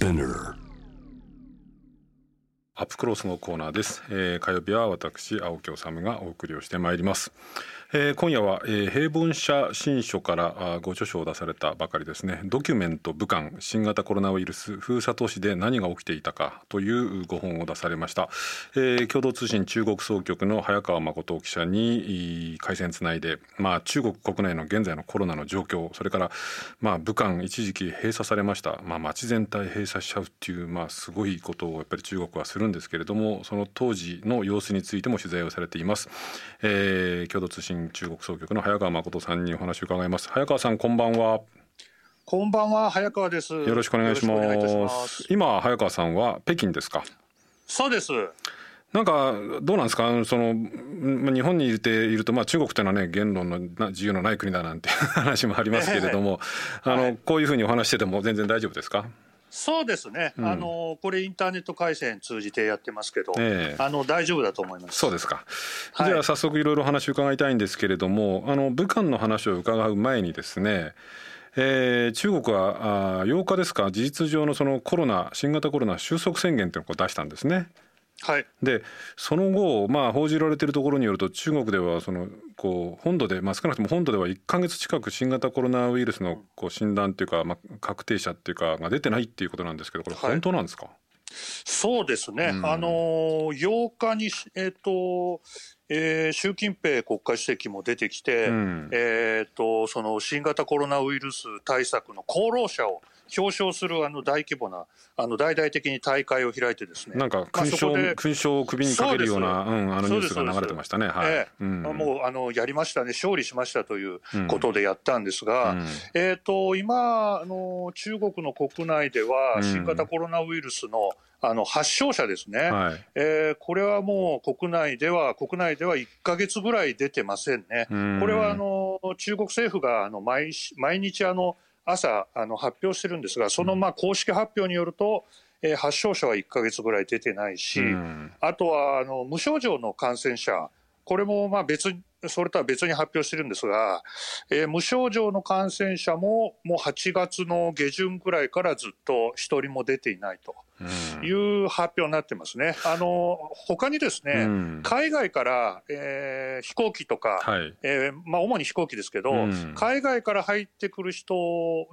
Spinner アップクロスのコーナーです、えー火曜日は私青木治がお送りをしてまいります、えー今夜は、えー平凡社新書からあご著書を出されたばかりですね。ドキュメント武漢新型コロナウイルス封鎖都市で何が起きていたかというご本を出されました、えー共同通信中国総局の早川誠記者にいい回線つないでまあ中国国内の現在のコロナの状況それからまあ武漢一時期閉鎖されました。まあ街全体閉鎖しちゃうっていうまあすごいことをやっぱり中国はするんですけれどもその当時の様子についても取材をされています、えー、共同通信中国総局の早川誠さんにお話を伺います。早川さんこんばんは。こんばんは、早川です。よよろしくお願いします。今早川さんは北京ですか？そうです。なんかどうなんですか？そのまあ日本にいていると、まあ、中国というのはね言論のな自由のない国だなんて話もありますけれども、あのこういうふうにお話してても全然大丈夫ですか？そうですね。うんあのこれインターネット回線通じてやってますけど、ええあの大丈夫だと思います。そうですか、はいじゃあ早速いろいろ話を伺いたいんですけれどもあの武漢の話を伺う前にですねえー中国はあー8日ですか事実上のそのコロナ新型コロナ収束宣言というのを出したんですね。はい。でその後、まあ、報じられているところによると中国ではそのこう本土で、まあ、少なくとも本土では1か月近く新型コロナウイルスのこう診断というか、まあ、確定者っていうかが出てないっていうことなんですけどこれはい。本当なんですか、そうですね。うん。あの8日にえっ、と、えー習近平国家主席も出てきて、うん。えっ、とその新型コロナウイルス対策の功労者を表彰するあの大規模なあの大々的に大会を開いてですね。なんかまあ勲章,、そこで勲章を首にかけるようなそううん、あのニュースが流れてましたね。はい。ええ。うん。もうあのやりましたね、勝利しましたということでやったんですが、うん。えー、と今あの、中国の国内ではうん。新型コロナウイルスのあの発症者ですね、はい。えーこれはもう国内では、国内では1か月ぐらい出てませんね。うん。これはあの中国政府があの毎し毎日あの朝あの発表してるんですが、そのまあ公式発表によると、えー発症者は1か月ぐらい出てないし、うん。あとはあの無症状の感染者、これもまあ別に、それとは別に発表してるんですが、えー無症状の感染者ももう8月の下旬ぐらいからずっと一人も出ていないとうん。いう発表になってますね。あの他にですね、うん。海外から、えー飛行機とか、はい。えーまあ、主に飛行機ですけど、うん。海外から入ってくる人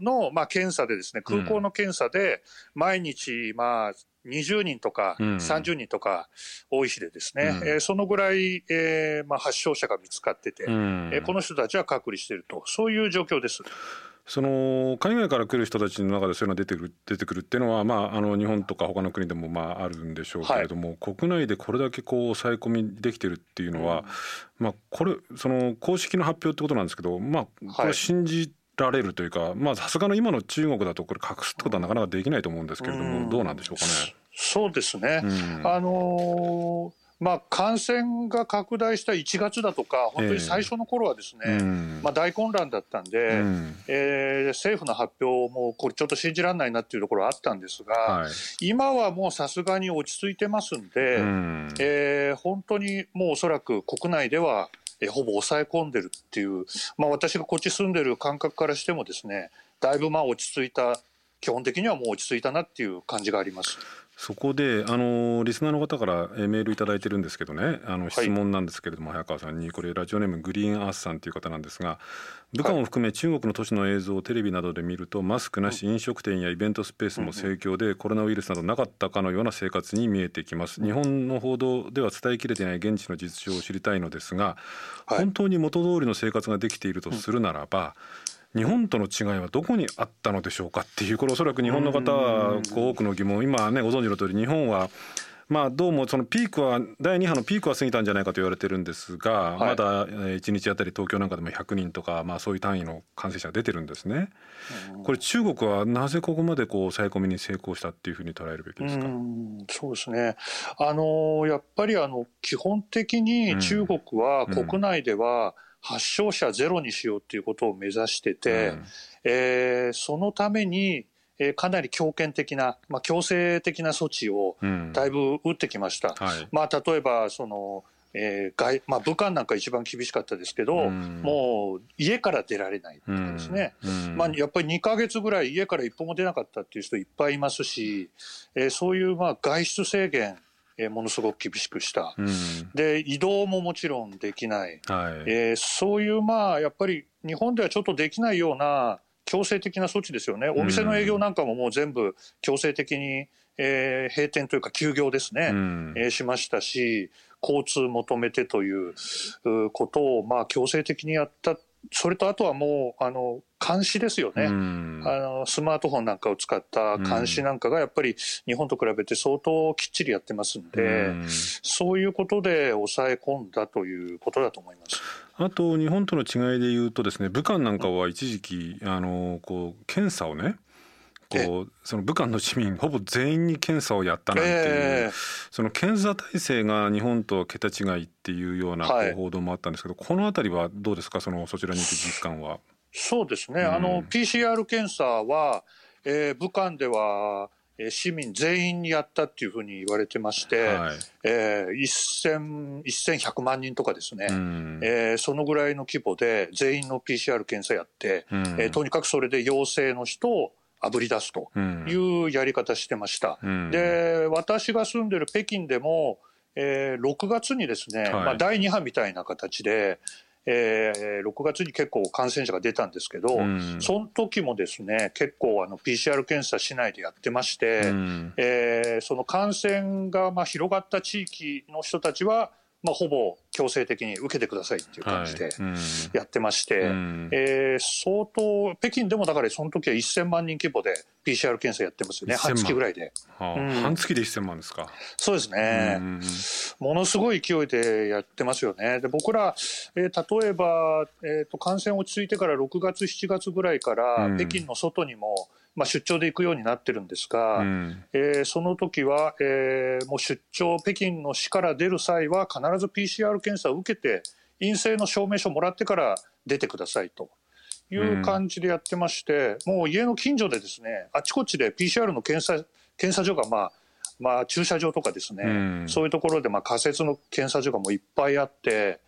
の、まあ、検査でですね空港の検査で毎日、まあ、20人とかうん。30人とか多い日でですね、うん。えーそのぐらい、えーまあ、発症者が見つかってて、うん。えーこの人たちは隔離しているとそういう状況です。その海外から来る人たちの中でそういうのが出てくる出てくるっていうのは、まあ、あの日本とか他の国でもまああるんでしょうけれども、国内でこれだけこう抑え込みできてるっていうのは、まあ、これその公式の発表ってことなんですけど、まあ、これ信じられるというかまあさすがの今の中国だとこれ隠すってことはなかなかできないと思うんですけれども、うん。どうなんでしょうかね。そうですね、うん。あのーまあ、感染が拡大した1月だとか、本当に最初の頃はですね、うん。まあ、大混乱だったんで、うん。えー政府の発表もこれちょっと信じられないなっていうところはあったんですが、はい。今はもうさすがに落ち着いてますんで、うん。えー本当にもうおそらく国内では、えほぼ抑え込んでるっていう、まあ、私がこっち住んでる感覚からしてもですねだいぶまあ落ち着いた基本的にはもう落ち着いたなっていう感じがあります。そこであのリスナーの方からえーメールいただいてるんですけどね。あの質問なんですけれども、早川さんに。これラジオネームグリーンアースさんという方なんですが武漢を含め中国の都市の映像をテレビなどで見るとマスクなし飲食店やイベントスペースも盛況でコロナウイルスなどなかったかのような生活に見えてきます。日本の報道では伝えきれていない現地の実情を知りたいのですが、はい。本当に元通りの生活ができているとするならば、日本との違いはどこにあったのでしょうかっていうこれおそらく日本の方は多くの疑問今ねご存知の通り日本はまあどうもそのピークは第2波のピークは過ぎたんじゃないかと言われてるんですが、はい。まだ1日あたり東京なんかでも100人とかまあそういう単位の感染者が出てるんですね。これ中国はなぜここまでこう抑え込みに成功したっていうふうに捉えるべきですか？うんそうですね、あのやっぱりあの基本的に中国はうん国内では発症者ゼロにしようということを目指してて、うん。えーそのために、えーかなり強権的な、まあ、強制的な措置をうん。だいぶ打ってきました。はい。まあ、例えばその、えー外まあ、武漢なんか一番厳しかったですけど、うん。もう家から出られないとかですね、うん。まあ、やっぱり2ヶ月ぐらい家から一歩も出なかったっていう人いっぱいいますし、えーそういうまあ外出制限、えーものすごく厳しくした。うん。で移動ももちろんできない、はい。えーそういうまあやっぱり日本ではちょっとできないような強制的な措置ですよね、お店の営業なんかももう全部強制的に、えー閉店というか休業ですね、うん。えーしましたし、交通求めてといううことをまあ強制的にやった、それとあとはもうあの監視ですよね。うんあのスマートフォンなんかを使った監視なんかがやっぱり日本と比べて相当きっちりやってますんで、うんそういうことで抑え込んだということだと思います。あと日本との違いで言うとですね武漢なんかは一時期あのこう検査をねこうその武漢の市民ほぼ全員に検査をやったなんていう、えその検査体制が日本とは桁違いっていうような報道もあったんですけど、この辺りはどうですか？そのそちらに行く実感は。そうですね、うん。あの PCR 検査は、えー武漢では、えー市民全員にやったっていうふうに言われてまして、はい。えー、1000 1100万人とかですね、うん。えーそのぐらいの規模で全員の PCR 検査やって、うん。えーとにかくそれで陽性の人をあぶり出すとうん。いうやり方してました。うん。で私が住んでる北京でも、えー6月にですね、はい。まあ、第2波みたいな形で、えー6月に結構感染者が出たんですけど、うん。その時もですね結構あの PCR 検査市内でやってまして、うん。えーその感染がまあ広がった地域の人たちは、まあ、ほぼ強制的に受けてくださいっていう感じでうん。やってまして、うん。えー相当、北京でもだからその時は1000万人規模で PCR 検査やってますよね、1000万。半月ぐらいで。はあ。うん。半月で1000万ですか。そうですね、うんものすごい勢いでやってますよね。で僕ら、えー例えば、えーと、感染落ち着いてから6月、7月ぐらいから、うん。北京の外にも、まあ、出張で行くようになってるんですが、うん。えーその時は、えーもう出張、北京の市から出る際は、必ず PCR 検査を受けて、陰性の証明書もらってから出てくださいという感じでやってまして、もう家の近所でですね、あちこちで PCR の検査検査所が、まあまあ、駐車場とかですね、うんそういうところでまあ仮設の検査所がもういっぱいあって、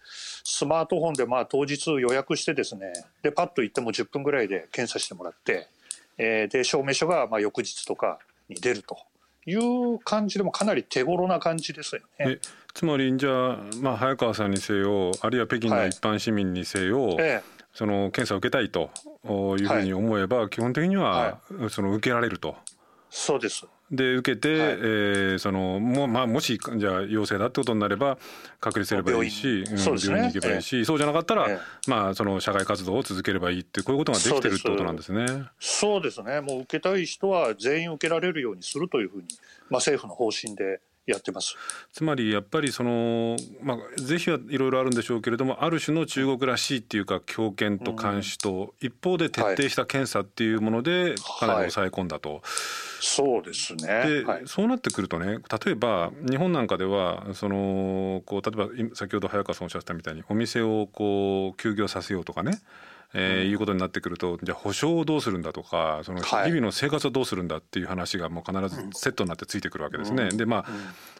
スマートフォンでまあ当日予約してですね、でパッと行っても10分ぐらいで検査してもらって、えーで証明書がまあ翌日とかに出るという感じでもかなり手頃な感じですよね。えつまりじゃあ、まあ、早川さんにせよあるいは北京の一般市民にせよ、えその検査を受けたいというふうに思えば、基本的には、その受けられると。えそうです。で受けて、はい。えーそのも,、まあ、もしじゃあ陽性だってことになれば隔離すればいいし、病院。そうですね。病院に行けばいいし、そうじゃなかったら、ええ。まあ、その社会活動を続ければいいってこういうことができてるってことなんですね。そうですね。もう受けたい人は全員受けられるようにするというふうに、まあ、政府の方針でやってます。つまりやっぱりその、まあ、是非はいろいろあるんでしょうけれどもある種の中国らしいっていうか強権と監視と、一方で徹底した検査っていうものでかなり抑え込んだと。そうですね。で、はい、そうなってくるとね例えば日本なんかではそのこう例えば今先ほど早川さんおっしゃったみたいにお店をこう休業させようとかねえーいうことになってくるとじゃあ保証をどうするんだとかその日はい。々の生活をどうするんだっていう話がもう必ずセットになってついてくるわけですね。うん。でまあ、うん。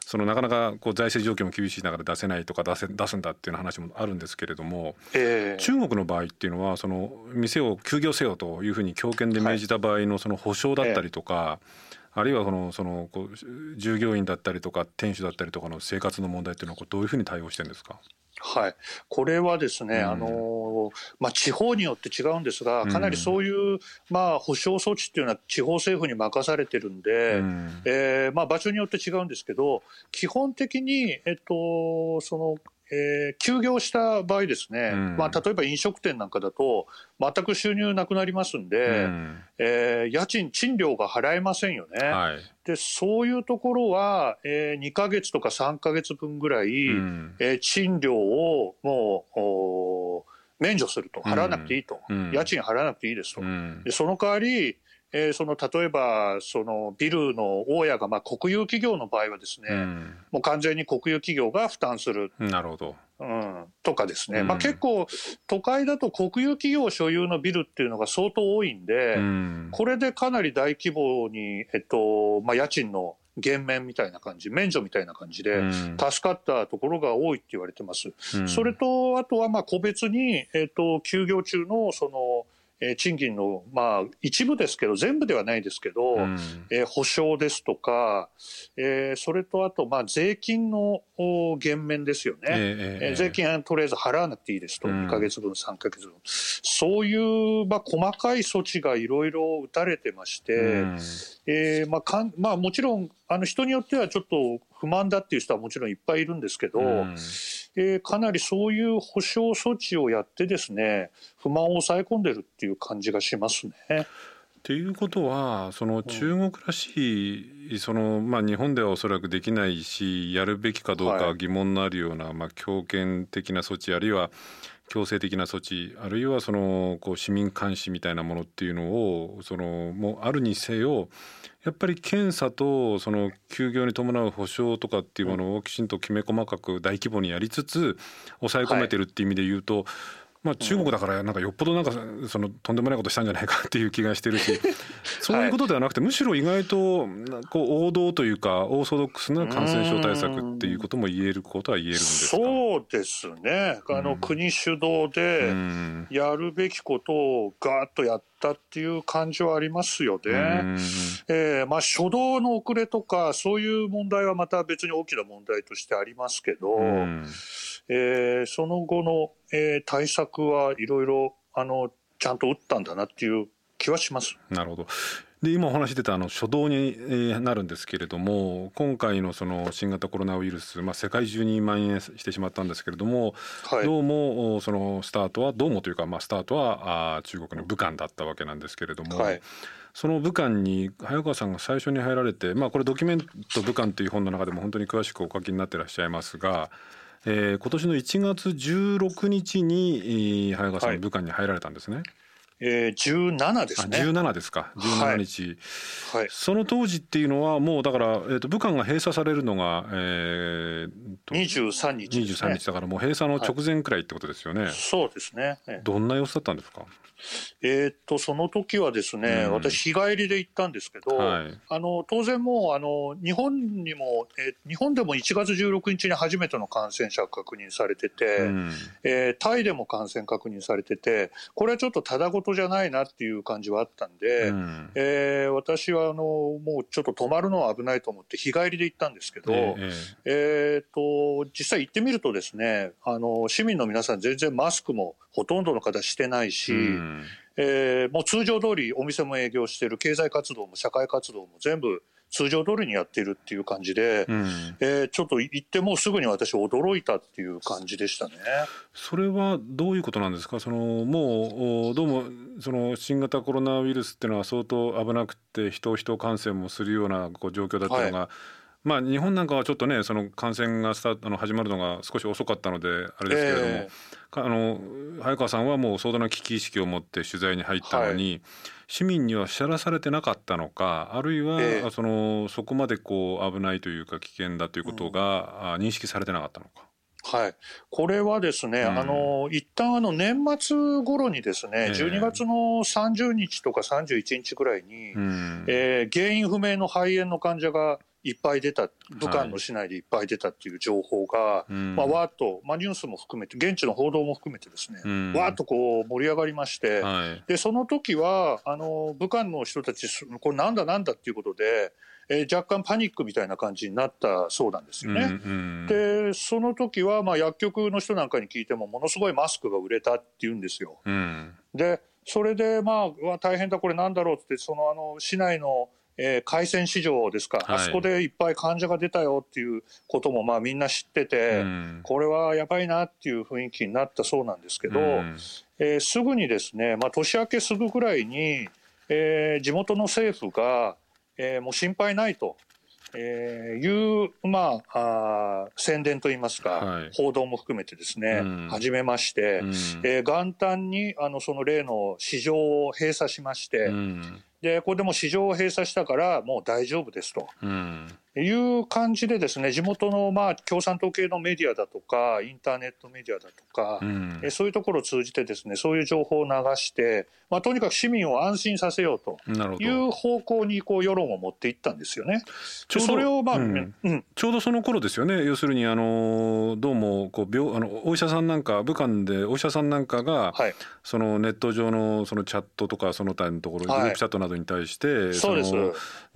そのなかなかこう財政状況も厳しい中で出せないとか出せ出すんだっていう話もあるんですけれどもええ。中国の場合っていうのはその店を休業せよというふうに強権で命じた場合のその保証だったりとか、あるいはこのそのこう従業員だったりとか店主だったりとかの生活の問題っていうのはどういうふうに対応してるんですか？はい、これはですね、うん。あのまあ、地方によって違うんですが、かなりそういう、まあ、保障措置っていうのは地方政府に任されてるんで、うん。えーまあ、場所によって違うんですけど、基本的に、えっと、その、えー休業した場合ですね、うん。まあ、例えば飲食店なんかだと、全く収入なくなりますんで、うん。えー家賃、賃料が払えませんよね。はい。でそういうところは、えー2ヶ月とか3ヶ月分ぐらい、うん。えー賃料をもうお免除すると、払わなくていいと、うん。家賃払わなくていいですと、うん。でその代わり、えーその例えばそのビルの大家が、まあ、国有企業の場合はですね、うん。もう完全に国有企業が負担する、なるほど。うん、とかですね、うん。まあ、結構、都会だと国有企業所有のビルっていうのが相当多いんで、うん。これでかなり大規模に、えっとまあ、家賃の減免みたいな感じ免除みたいな感じで、うん。助かったところが多いって言われてます。うん。それとあとはまあ個別に、えー、と休業中のその、えー賃金のまあ一部ですけど全部ではないですけど、うん。えー保証ですとか、えーそれとあとまあ税金のお減免ですよね。えええええー税金はとりあえず払わなくていいですと、うん。2か月分、3か月分、そういう、まあ、細かい措置がいろいろ打たれてまして、うん。えーまあかんまあ、もちろんあの人によってはちょっと不満だっていう人はもちろんいっぱいいるんですけど、うんえーかなりそういう保証措置をやってですね不満を抑え込んでるっていう感じがしますね。っていうことはその中国らしい、そのまあ、日本ではおそらくできないしやるべきかどうかはい疑問のあるような、まあ、強権的な措置あるいは強制的な措置あるいはそのこう市民監視みたいなものっていうのをそのもうあるにせよやっぱり検査とその休業に伴う補償とかっていうものをきちんときめ細かく大規模にやりつつ抑え込めてるっていう意味で言うと、まあ、中国だからなんかよっぽどなんかそのとんでもないことしたんじゃないかっていう気がしてるし そういうことではなくてむしろ意外となこう王道というかオーソドックスな感染症対策っていうことも言えることは言えるんですか？そうですね。あの、うん。国主導で、うん。やるべきことをガーッとやったっていう感じはありますよね。うん。えーまあ、初動の遅れとかそういう問題はまた別に大きな問題としてありますけど、うんえーその後の、えー対策はいろいろあのちゃんと打ったんだなっていう気はします。なるほど。で今お話出たあの初動にえーなるんですけれども今回のその新型コロナウイルス、まあ、世界中に蔓延してしまったんですけれども、はい、どうもおそのスタートはどうもというか、まあ、スタートはあー中国の武漢だったわけなんですけれども、はいその武漢に早川さんが最初に入られて、まあ、これ「ドキュメント武漢」という本の中でも本当に詳しくお書きになってらっしゃいますが、えー今年の1月16日にえー早川さんはい武漢に入られたんですね。えー、17であすね。17ですか。17日、はい。その当時っていうのはもうだから、えー、と武漢が閉鎖されるのが、えーと23日ですね。23日だからもう閉鎖の直前くらいってことですよね、そうですね。えーどんな様子だったんですか？えーっとその時はですね、うん。私日帰りで行ったんですけど、はい。あの当然もうあの日本にも、えー日本でも1月16日に初めての感染者が確認されてて、うん。えータイでも感染確認されててこれはちょっとただごとじゃないなっていう感じはあったんで、うん。えー私はあのもうちょっと泊まるのは危ないと思って日帰りで行ったんですけど、ええ。えー、と実際行ってみるとですねあの市民の皆さん全然マスクもほとんどの方してないし、うん。えーもう通常通りお店も営業してる経済活動も社会活動も全部通常通りにやってるっていう感じで、うん。えーちょっと行ってもうすぐに私驚いたっていう感じでしたね。それはどういうことなんですか？そのもうおどうもその新型コロナウイルスっていうのは相当危なくて人人感染もするようなこう状況だったのが、まあ日本なんかはちょっとねその感染がスタートあの始まるのが少し遅かったのであれですけれども、えかあの早川さんはもう相当な危機意識を持って取材に入ったのに、市民には知らされてなかったのかあるいは、ええ。そのそこまでこう危ないというか危険だということが、あ認識されてなかったのか。はい、これはですね、うん。あの一旦あの年末頃にですね、ええ。12月の30日とか31日ぐらいに、うん。えー原因不明の肺炎の患者がいっぱい出た、武漢の市内でいっぱい出たっていう情報が、うん。まあ、わーっと、まあ、ニュースも含めて、現地の報道も含めてですね、うん。わーっとこう盛り上がりまして、はい。でその時はあの武漢の人たち、すこれなんだなんだっていうことで、えー若干パニックみたいな感じになったそうなんですよね。うんうん。でその時はまあ薬局の人なんかに聞いてもものすごいマスクが売れたって言うんですよ。うん。でそれでまあ大変だこれなんだろうってそのあの市内の、えー海鮮市場ですか、はい。あそこでいっぱい患者が出たよっていうこともまあみんな知ってて、うん。これはやばいなっていう雰囲気になったそうなんですけど、うん。えーすぐにですね、まあ、年明けすぐぐらいに、えー地元の政府が、えーもう心配ないと。えーいう、まあ、あー宣伝といいますか、はい。報道も含めてですね、うん。始めまして、うん。えー元旦にあのその例の市場を閉鎖しまして、うんでこれでも市場を閉鎖したからもう大丈夫ですと。うんいう感じでですね地元のまあ共産党系のメディアだとかインターネットメディアだとか、うん、えそういうところを通じてですねそういう情報を流して、まあ、とにかく市民を安心させようという方向にこう世論を持っていったんですよね。ちょうどそれを、まあ、うん、うん、ちょうどその頃ですよね。要するにあのどうもこう病あのお医者さんなんか武漢でお医者さんなんかが、はい、そのネット上のそのチャットとかその他のところ、グループチャットなどに対して、そうです。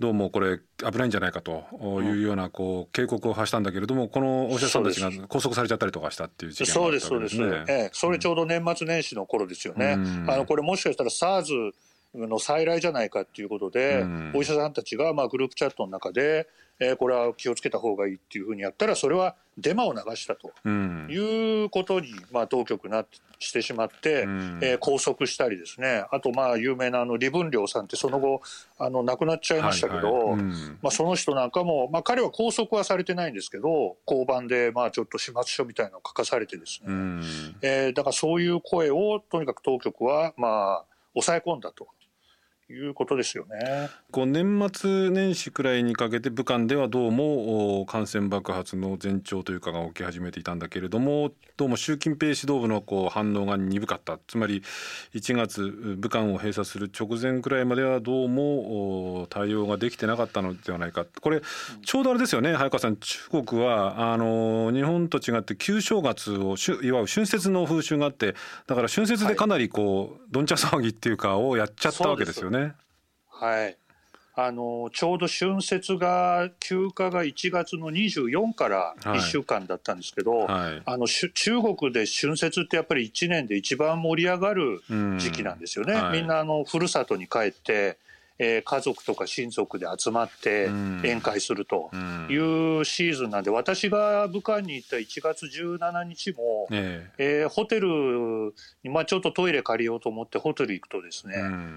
どうもこれ危ないんじゃないかというようなこう警告を発したんだけれどもこのお医者さんたちが拘束されちゃったりとかしたっていう事件があったわけですね。そうですそうです、ええ、それちょうど年末年始の頃ですよね。あのこれもしかしたら SARS の再来じゃないかっていうことで、お医者さんたちがまあグループチャットの中でえー、これは気をつけた方がいいっていうふうにやったらそれはデマを流したということに、まあ、当局なしてしまって、うん、えー、拘束したりですね。あとまあ有名なあの李文亮さんってその後あの亡くなっちゃいましたけど、はいはい。うん、まあ、その人なんかも、まあ、彼は拘束はされてないんですけど交番でまあちょっと始末書みたいなのを書かされてですね、うん、えー、だからそういう声をとにかく当局はまあ抑え込んだということですよね。こう年末年始くらいにかけて武漢ではどうも感染爆発の前兆というかが起き始めていたんだけれどもどうも習近平指導部のこう反応が鈍かったつまり1月武漢を閉鎖する直前くらいまではどうも対応ができてなかったのではないかこれちょうどあれですよね早川さん中国はあの日本と違って旧正月をいわゆる春節の風習があってだから春節でかなりこう、どんちゃ騒ぎっていうかをやっちゃったわけですよね。はい。あのちょうど春節が休暇が1月の24から1週間だったんですけど、はい。はい、あの中国で春節ってやっぱり1年で一番盛り上がる時期なんですよね。はい、みんなあのふるさとに帰ってえー、家族とか親族で集まって宴会するというシーズンなんで、私が武漢に行った1月17日も、ええ。ー、ホテルに、まあ、ちょっとトイレ借りようと思ってホテル行くとですね、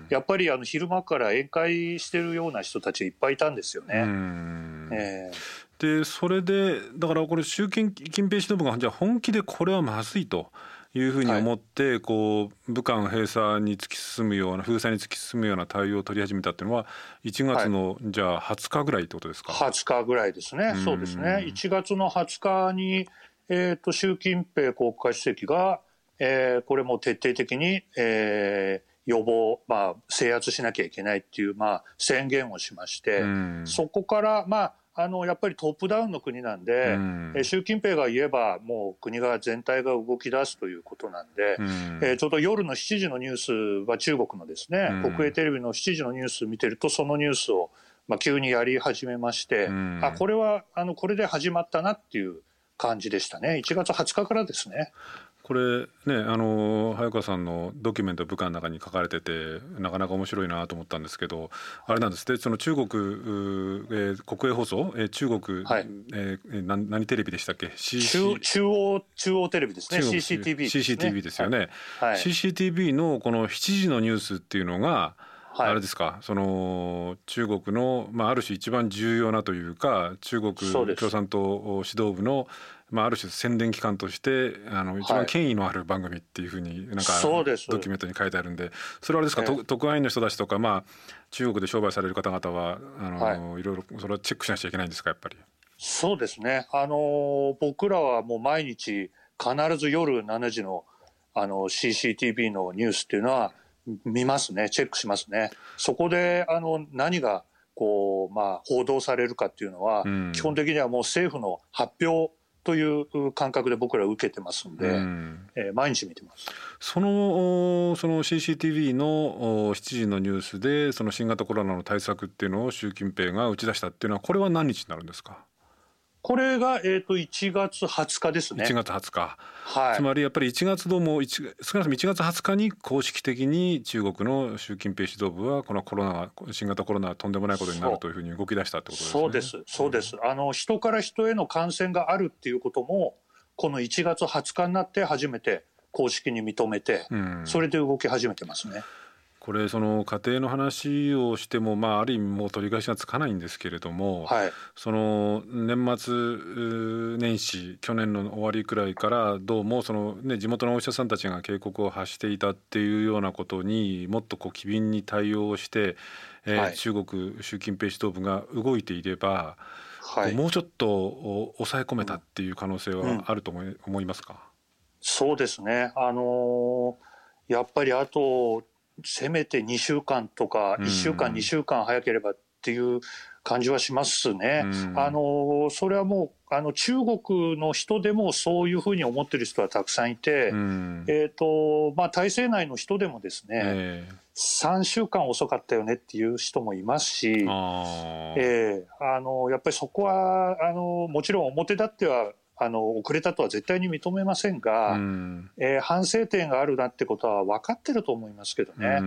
やっぱりあの昼間から宴会してるような人たちいっぱいいたんですよね。えー、でそれでだからこれ習近平指導部がじゃあ本気でこれはまずいと。い。うふうに思って、こう武漢閉鎖に突き進むような封鎖に突き進むような対応を取り始めたっていうのは1月の、じゃあ20日ぐらいってことですか？20日ぐらいですね。そうですね。1月の20日に、えーと、習近平国家主席が、えー、これも徹底的に、えー、予防、まあ、制圧しなきゃいけないっていう、まあ、宣言をしまして、そこから、まあ、あのやっぱりトップダウンの国なんで、うん、え習近平が言えばもう国が全体が動き出すということなんで、うん、えー、ちょうど夜の7時のニュースは中国のですね、うん、国営テレビの7時のニュース見てるとそのニュースを、まあ、急にやり始めまして、うん、あこれはあのこれで始まったなっていう感じでしたね。1月20日からですね。これねあの早川さんのドキュメント部下の中に書かれててなかなか面白いなと思ったんですけどあれなんですって？その中国、えー、国営放送、えー、中国、はい、えー、何何テレビでしたっけ、中中央中央テレビですね。CCTV ですね。CCTV ですよね、はい。はい、CCTV のこの7時のニュースっていうのがあれですか？その中国の、まあ、ある種一番重要なというか中国共産党指導部のまあ、ある種宣伝機関としてあの一番権威のある番組っていうふうになんかドキュメントに書いてあるんでそれはあれですか、えー、特派員の人たちとか、まあ、中国で商売される方々はあの、はい、いろいろそれはチェックしなくちゃいけないんですかやっぱり？そうですね。あの僕らはもう毎日必ず夜7時のあの CCTV のニュースっていうのは見ますね。チェックしますね。そこであの何がこう、まあ、報道されるかっていうのは、うん、基本的にはもう政府の発表という感覚で僕ら受けてますんで、うん、えー、毎日見てます。そのその CCTV の7時のニュースでその新型コロナの対策っていうのを習近平が打ち出したっていうのはこれは何日になるんですか？これが、えーと、1月20日ですね。1月20日、はい、つまりやっぱり1月どうも少なくとも1月20日に公式的に中国の習近平指導部はこのコロナ新型コロナはとんでもないことになるというふうに動き出したってことですね。そうです。そうです、あの人から人への感染があるっていうこともこの1月20日になって初めて公式に認めて、うん、それで動き始めてますね。これその家庭の話をしても、まあ、ある意味もう取り返しがつかないんですけれども、はい、その年末年始去年の終わりくらいからどうもその、ね、地元のお医者さんたちが警告を発していたっていうようなことにもっとこう機敏に対応して、えー、はい、中国習近平指導部が動いていればはい、もうちょっと抑え込めたっていう可能性はあると思い,、思いますか？そうですね、あのー、やっぱりあとせめて2週間とか1週間、2週間早ければっていう感じはしますね。あのそれはもうあの中国の人でもそういうふうに思ってる人はたくさんいて、えっ、とまあ体制内の人でもですね、えー、3週間遅かったよねっていう人もいますし、えー、あのやっぱりそこはあのもちろん表立ってはあの遅れたとは絶対に認めませんが、うん、えー、反省点があるなってことは分かってると思いますけどね。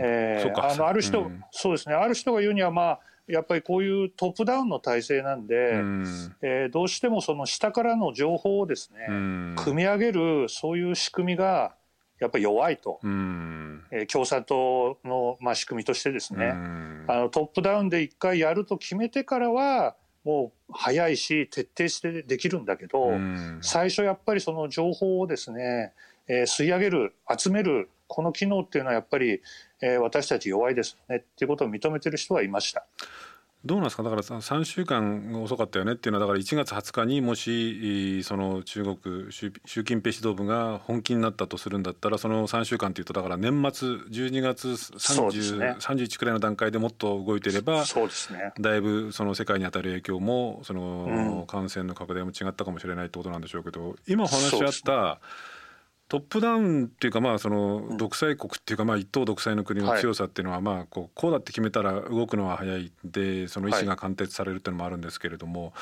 えー、あのある人、うん、そうですね。ある人が言うにはまあやっぱりこういうトップダウンの体制なんで、うん、えー、どうしてもその下からの情報をですね、うん、組み上げるそういう仕組みがやっぱり弱いと、うん、えー、共産党の、まあ、仕組みとしてですね、うん、あのトップダウンで一回やると決めてからはもう早いし徹底してできるんだけど、うん、最初やっぱりその情報をですね、えー、吸い上げる集めるこの機能っていうのはやっぱり、えー、私たち弱いですねっていうことを認めてる人はいました。どうなんですか？だから3週間遅かったよねっていうのはだから1月20日にもしその中国習近平指導部が本気になったとするんだったらその3週間っていうとだから年末12月30、ね、31くらいの段階でもっと動いていればそうです、ね、だいぶその世界に与える影響もその感染の拡大も違ったかもしれないってことなんでしょうけど今お話しあった、トップダウンっていうかまあその独裁国っていうかまあ一党独裁の国の強さっていうのはまあこうこうだって決めたら動くのは早いでその意思が貫徹されるっていうのもあるんですけれども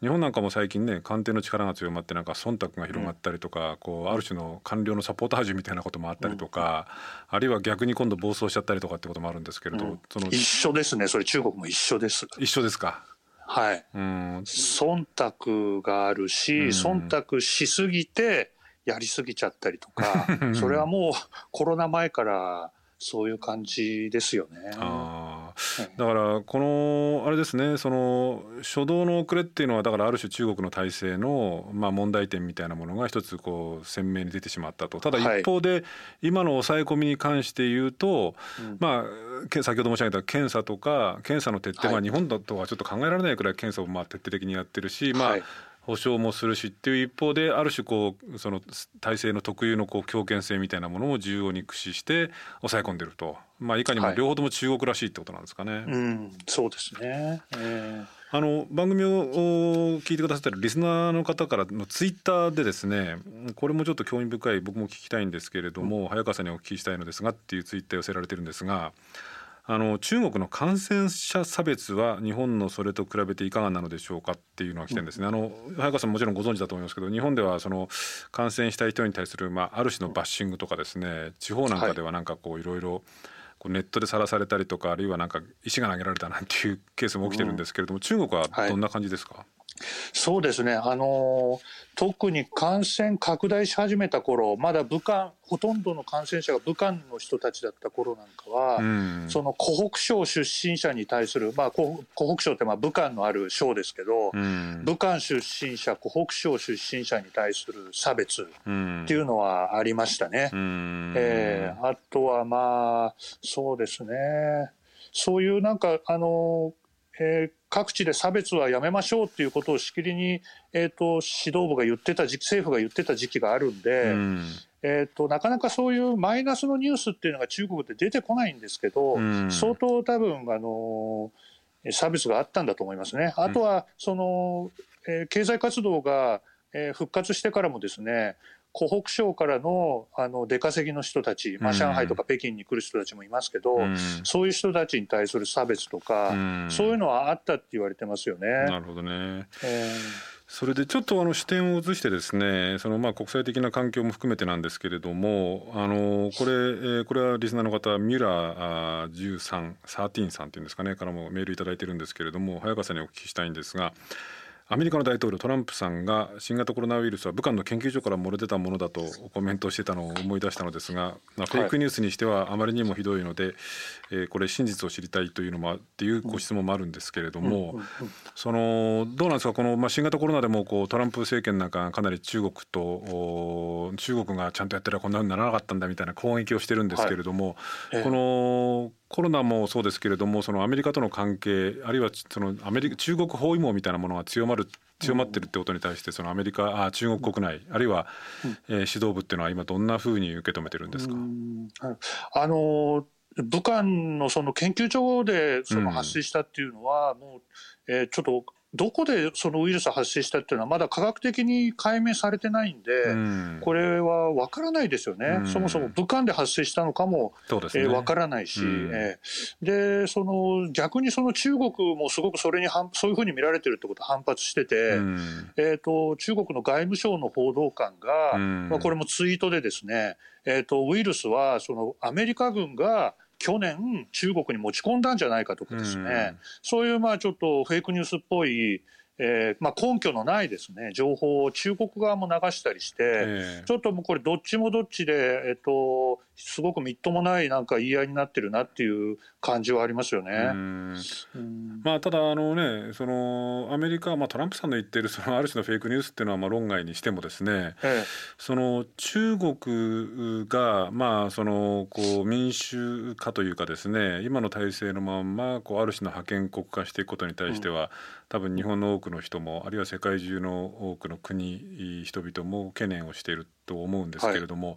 日本なんかも最近ね官邸の力が強まってなんか忖度が広がったりとかこうある種の官僚のサポータージュみたいなこともあったりとかあるいは逆に今度暴走しちゃったりとかってこともあるんですけれどその一緒ですねそれ中国も一緒です。一緒ですか？はい、うん、忖度があるし、忖度しすぎてやりすぎちゃったりとか それはもうコロナ前からそういう感じですよね。あだからこのあれですねその初動の遅れっていうのはだからある種中国の体制のまあ問題点みたいなものが一つこう鮮明に出てしまったと。ただ一方で今の抑え込みに関して言うと、まあ先ほど申し上げた検査とか検査の徹底、まあ日本だとはちょっと考えられないくらい検査をまあ徹底的にやってるしまあ保証もするしっていう一方である種こうその体制の特有のこう強権性みたいなものを重要に駆使して抑え込んでると、まあ、いかにも両方とも中国らしいってことなんですかね。はい、うん、そうですね、えーあの番組を聞いてくださってるリスナーの方からのツイッターでですねこれもちょっと興味深い僕も聞きたいんですけれども、うん、早川さんにお聞きしたいのですがっていうツイッター寄せられてるんですがあの中国の感染者差別は日本のそれと比べていかがなのでしょうかっていうのが来てるんですね。あの早川さんもちろんご存知だと思いますけど日本ではその感染した人に対する、まあ、ある種のバッシングとかですね地方なんかではなんかこういろいろネットでさらされたりとかあるいはなんか石が投げられたなんていうケースも起きてるんですけれども、中国はどんな感じですか、はいそうですね、あの特に感染拡大し始めた頃まだ武漢ほとんどの感染者が武漢の人たちだった頃なんかは、うん、その湖北省出身者に対する、まあ、湖北省ってまあ武漢のある省ですけど、うん、武漢出身者湖北省出身者に対する差別っていうのはありましたね。うん、えー、あとはまあそうですね。そういうなんかあのえー、各地で差別はやめましょうっていうことをしきりに、えーと、指導部が言ってた時期政府が言ってた時期があるんで、うん、えーと、なかなかそういうマイナスのニュースっていうのが中国で出てこないんですけど、うん、相当多分あの差別があったんだと思いますね。あとはその、えー、経済活動が、えー、復活してからもですね湖北省からのあの出稼ぎの人たち、まあ、上海とか北京に来る人たちもいますけど、うん、そういう人たちに対する差別とか、うん、そういうのはあったって言われてますよね。なるほどね、えーそれでちょっとあの視点を移してですねそのまあ国際的な環境も含めてなんですけれどもあのこれ、えこれはリスナーの方ミュラー13、13さんっていうんですかねからもメールいただいてるんですけれども早川さんにお聞きしたいんですがアメリカの大統領トランプさんが新型コロナウイルスは武漢の研究所から漏れ出たものだとコメントしてたのを思い出したのですが、まあ、フェイクニュースにしてはあまりにもひどいので、はい、えー、これ真実を知りたいというのもっていうご質問もあるんですけれども、そのどうなんですか？この、まあ、新型コロナでもこうトランプ政権なんかかなり中国と中国がちゃんとやってればこんなふうにならなかったんだみたいな攻撃をしてるんですけれども、はい。えー、このコロナもそうですけれどもそのアメリカとの関係あるいはそのアメリカ中国包囲網みたいなものが強まる強まってるってことに対してそのアメリカあ中国国内あるいは、えー、指導部っていうのは今どんなふうに受け止めてるんですか、あの武漢のその研究所でその発生したっていうのは、もう、えー、ちょっとどこでそのウイルス発生したっていうのはまだ科学的に解明されてないんで、うん、これは分からないですよね、うん、そもそも武漢で発生したのかも、ね。えー、分からないし、うん、えー、でその逆にその中国もすごくそれにそういうふうに見られてるってことを反発してて、えーと、中国の外務省の報道官が、まあ、これもツイートでですね、えーとウイルスはそのアメリカ軍が去年中国に持ち込んだんじゃないかとかですね、うん、そういうまあちょっとフェイクニュースっぽいえーまあ、根拠のないですね。情報を中国側も流したりして、えー、ちょっともうこれどっちもどっちで、えっと、すごくみっともないなんか言い合いになってるなっていう感じはありますよね。まあ、ただあの、ね、そのアメリカ、まあ、トランプさんの言っているそのある種のフェイクニュースっていうのはまあ論外にしてもですね、ええ、その中国が、まあ、そのこう民主化というかですね今の体制のままこうある種の覇権国化していくことに対しては、うん、多分日本の多くの人もあるいは世界中の多くの国人々も懸念をしていると思うんですけれども、はい、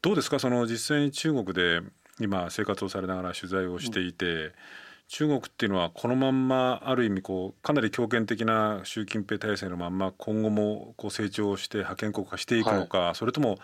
どうですか？その実際に中国で今生活をされながら取材をしていて、うん、中国っていうのはこのまんまある意味こうかなり強権的な習近平体制のまんま今後もこう成長して覇権国化していくのか、はい、それとも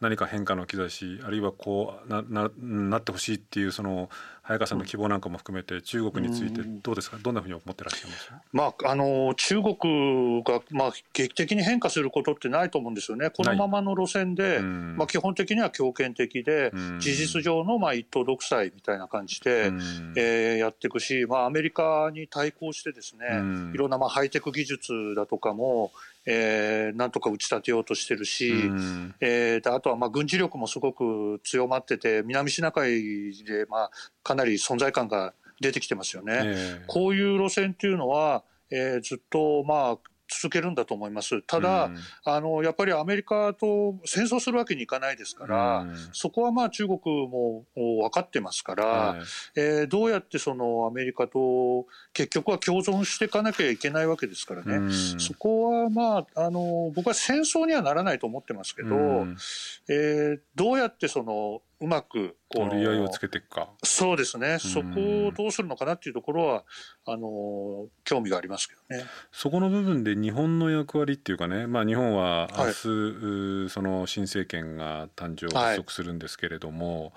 何か変化の兆しあるいはこうなななってほしいっていうその早川さんの希望なんかも含めて中国についてどうですか、どんなふうに思ってらっしゃいます？まあ、あの中国が、まあ、劇的に変化することってないと思うんですよね、このままの路線で、まあ、基本的には強権的で、事実上のまあ一党独裁みたいな感じで、えー、やっていくし、まあ、アメリカに対抗してですね、いろんなまあハイテク技術だとかも、えー、なんとか打ち立てようとしてるし、うん、えー、あとはまあ軍事力もすごく強まってて南シナ海でまあかなり存在感が出てきてますよね。えー、こういう路線っていうのは、えー、ずっとまあ続けるんだと思います。ただ、うん、あのやっぱりアメリカと戦争するわけにいかないですから、うん、そこはまあ中国も分かってますから、はい、えー、どうやってそのアメリカと結局は共存していかなきゃいけないわけですからね、うん、そこはまああの僕は戦争にはならないと思ってますけど、うん、えー、どうやってそのうまくこ折り合いをつけていくか。そうですね、そこをどうするのかなっていうところはあの興味がありますけどね。そこの部分で日本の役割っていうかね、まあ、日本は明日、はい、その新政権が誕生発足するんですけれども、はい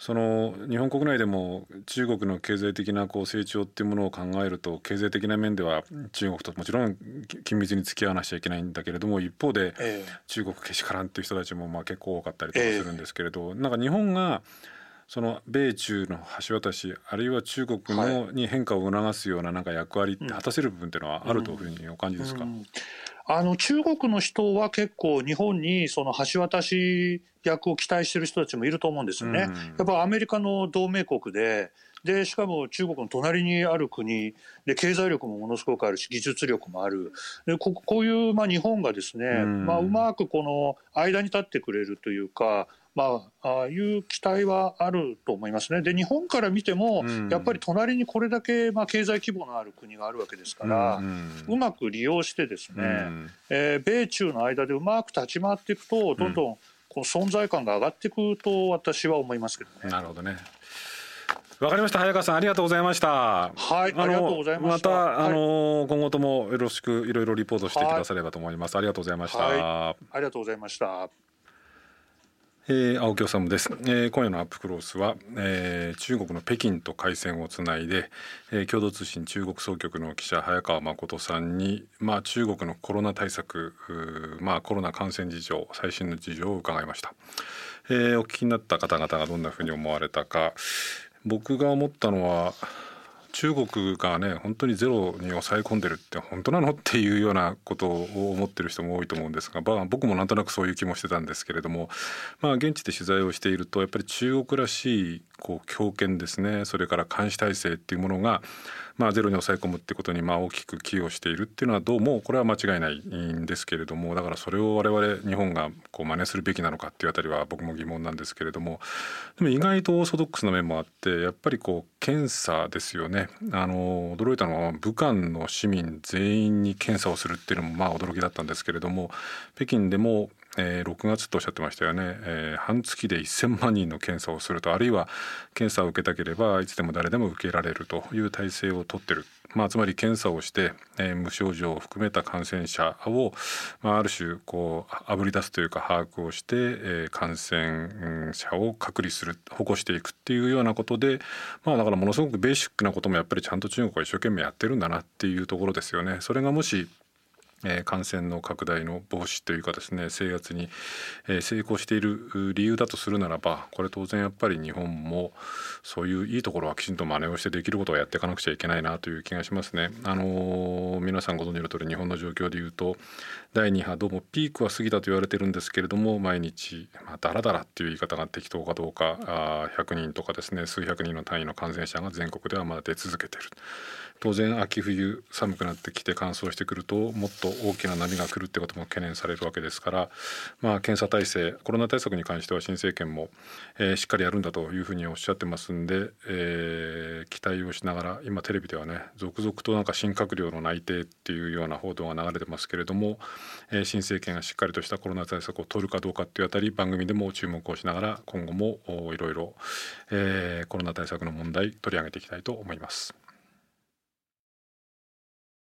その日本国内でも中国の経済的なこう成長っていうものを考えると経済的な面では中国ともちろん緊密に付き合わなきゃいけないんだけれども一方で中国けしからんっていう人たちもまあ結構多かったりとかするんですけれど、なんか日本がその米中の橋渡しあるいは中国のに変化を促すようななんか役割って果たせる部分っていうのはあるというふうにお感じですか、うんうんあの中国の人は結構日本にその橋渡し役を期待してる人たちもいると思うんですよね。うん、やっぱアメリカの同盟国ででしかも中国の隣にある国で経済力もものすごくあるし技術力もあるでここういうまあ日本がですね、うん、まあ、うまくこの間に立ってくれるというかまあ、ああいう期待はあると思いますね。で、日本から見ても、うん、やっぱり隣にこれだけ、まあ、経済規模のある国があるわけですから、うん、うまく利用してですね、うん、えー、米中の間でうまく立ち回っていくと、どんどんこの存在感が上がっていくと私は思いますけどね。なるほどね。わかりました。早川さんありがとうございました。はいありがとうございました。また、あの今後ともよろしくいろいろリポートしてくださればと思います、はい、ありがとうございました、はい、ありがとうございました。えー、青木治です、えー、今夜のアップクロースは、えー、中国の北京と回線をつないで、えー、共同通信中国総局の記者早川誠さんに、まあ、中国のコロナ対策、まあ、コロナ感染事情最新の事情を伺いました、えー、お聞きになった方々がどんなふうに思われたか僕が思ったのは中国がね本当にゼロに抑え込んでるって本当なのっていうようなことを思ってる人も多いと思うんですが、まあ、僕もなんとなくそういう気もしてたんですけれども、まあ、現地で取材をしているとやっぱり中国らしいこう強権ですね。それから監視体制っていうものがまあ、ゼロに抑え込むってことにまあ大きく寄与しているっていうのはどうもこれは間違いないんですけれどもだからそれを我々日本がこう真似するべきなのかっていうあたりは僕も疑問なんですけれどもでも意外とオーソドックスな面もあってやっぱりこう検査ですよね。あの驚いたのは武漢の市民全員に検査をするっていうのもまあ驚きだったんですけれども北京でもえー、6月とおっしゃってましたよね、えー、半月で1,000万人の検査をするとあるいは検査を受けたければいつでも誰でも受けられるという体制をとってる、まあ、つまり検査をして、えー、無症状を含めた感染者を、まあ、ある種こうあぶり出すというか把握をして、えー、感染者を隔離する保護していくっていうようなことで、まあ、だからものすごくベーシックなこともやっぱりちゃんと中国は一生懸命やってるんだなっていうところですよね。それがもしえ感染の拡大の防止というかですね制圧に、え成功している理由だとするならばこれ当然やっぱり日本もそういういいところはきちんと真似をしてできることをやっていかなくちゃいけないなという気がしますね。あのー、皆さんご存知の通り日本の状況でいうと第2波どうもピークは過ぎたと言われてるんですけれども毎日、まあ、だらだらっていう言い方が適当かどうかあ100人とかですね数百人の単位の感染者が全国ではまだ出続けてる。当然秋冬寒くなってきて乾燥してくるともっと大きな波が来るってことも懸念されるわけですから、まあ、検査体制コロナ対策に関しては新政権も、えー、しっかりやるんだというふうにおっしゃってますんで、えー、期待をしながら今テレビではね続々となんか新閣僚の内定っていうような報道が流れてますけれども、えー、新政権がしっかりとしたコロナ対策を取るかどうかっていうあたり番組でも注目をしながら今後もいろいろコロナ対策の問題取り上げていきたいと思います。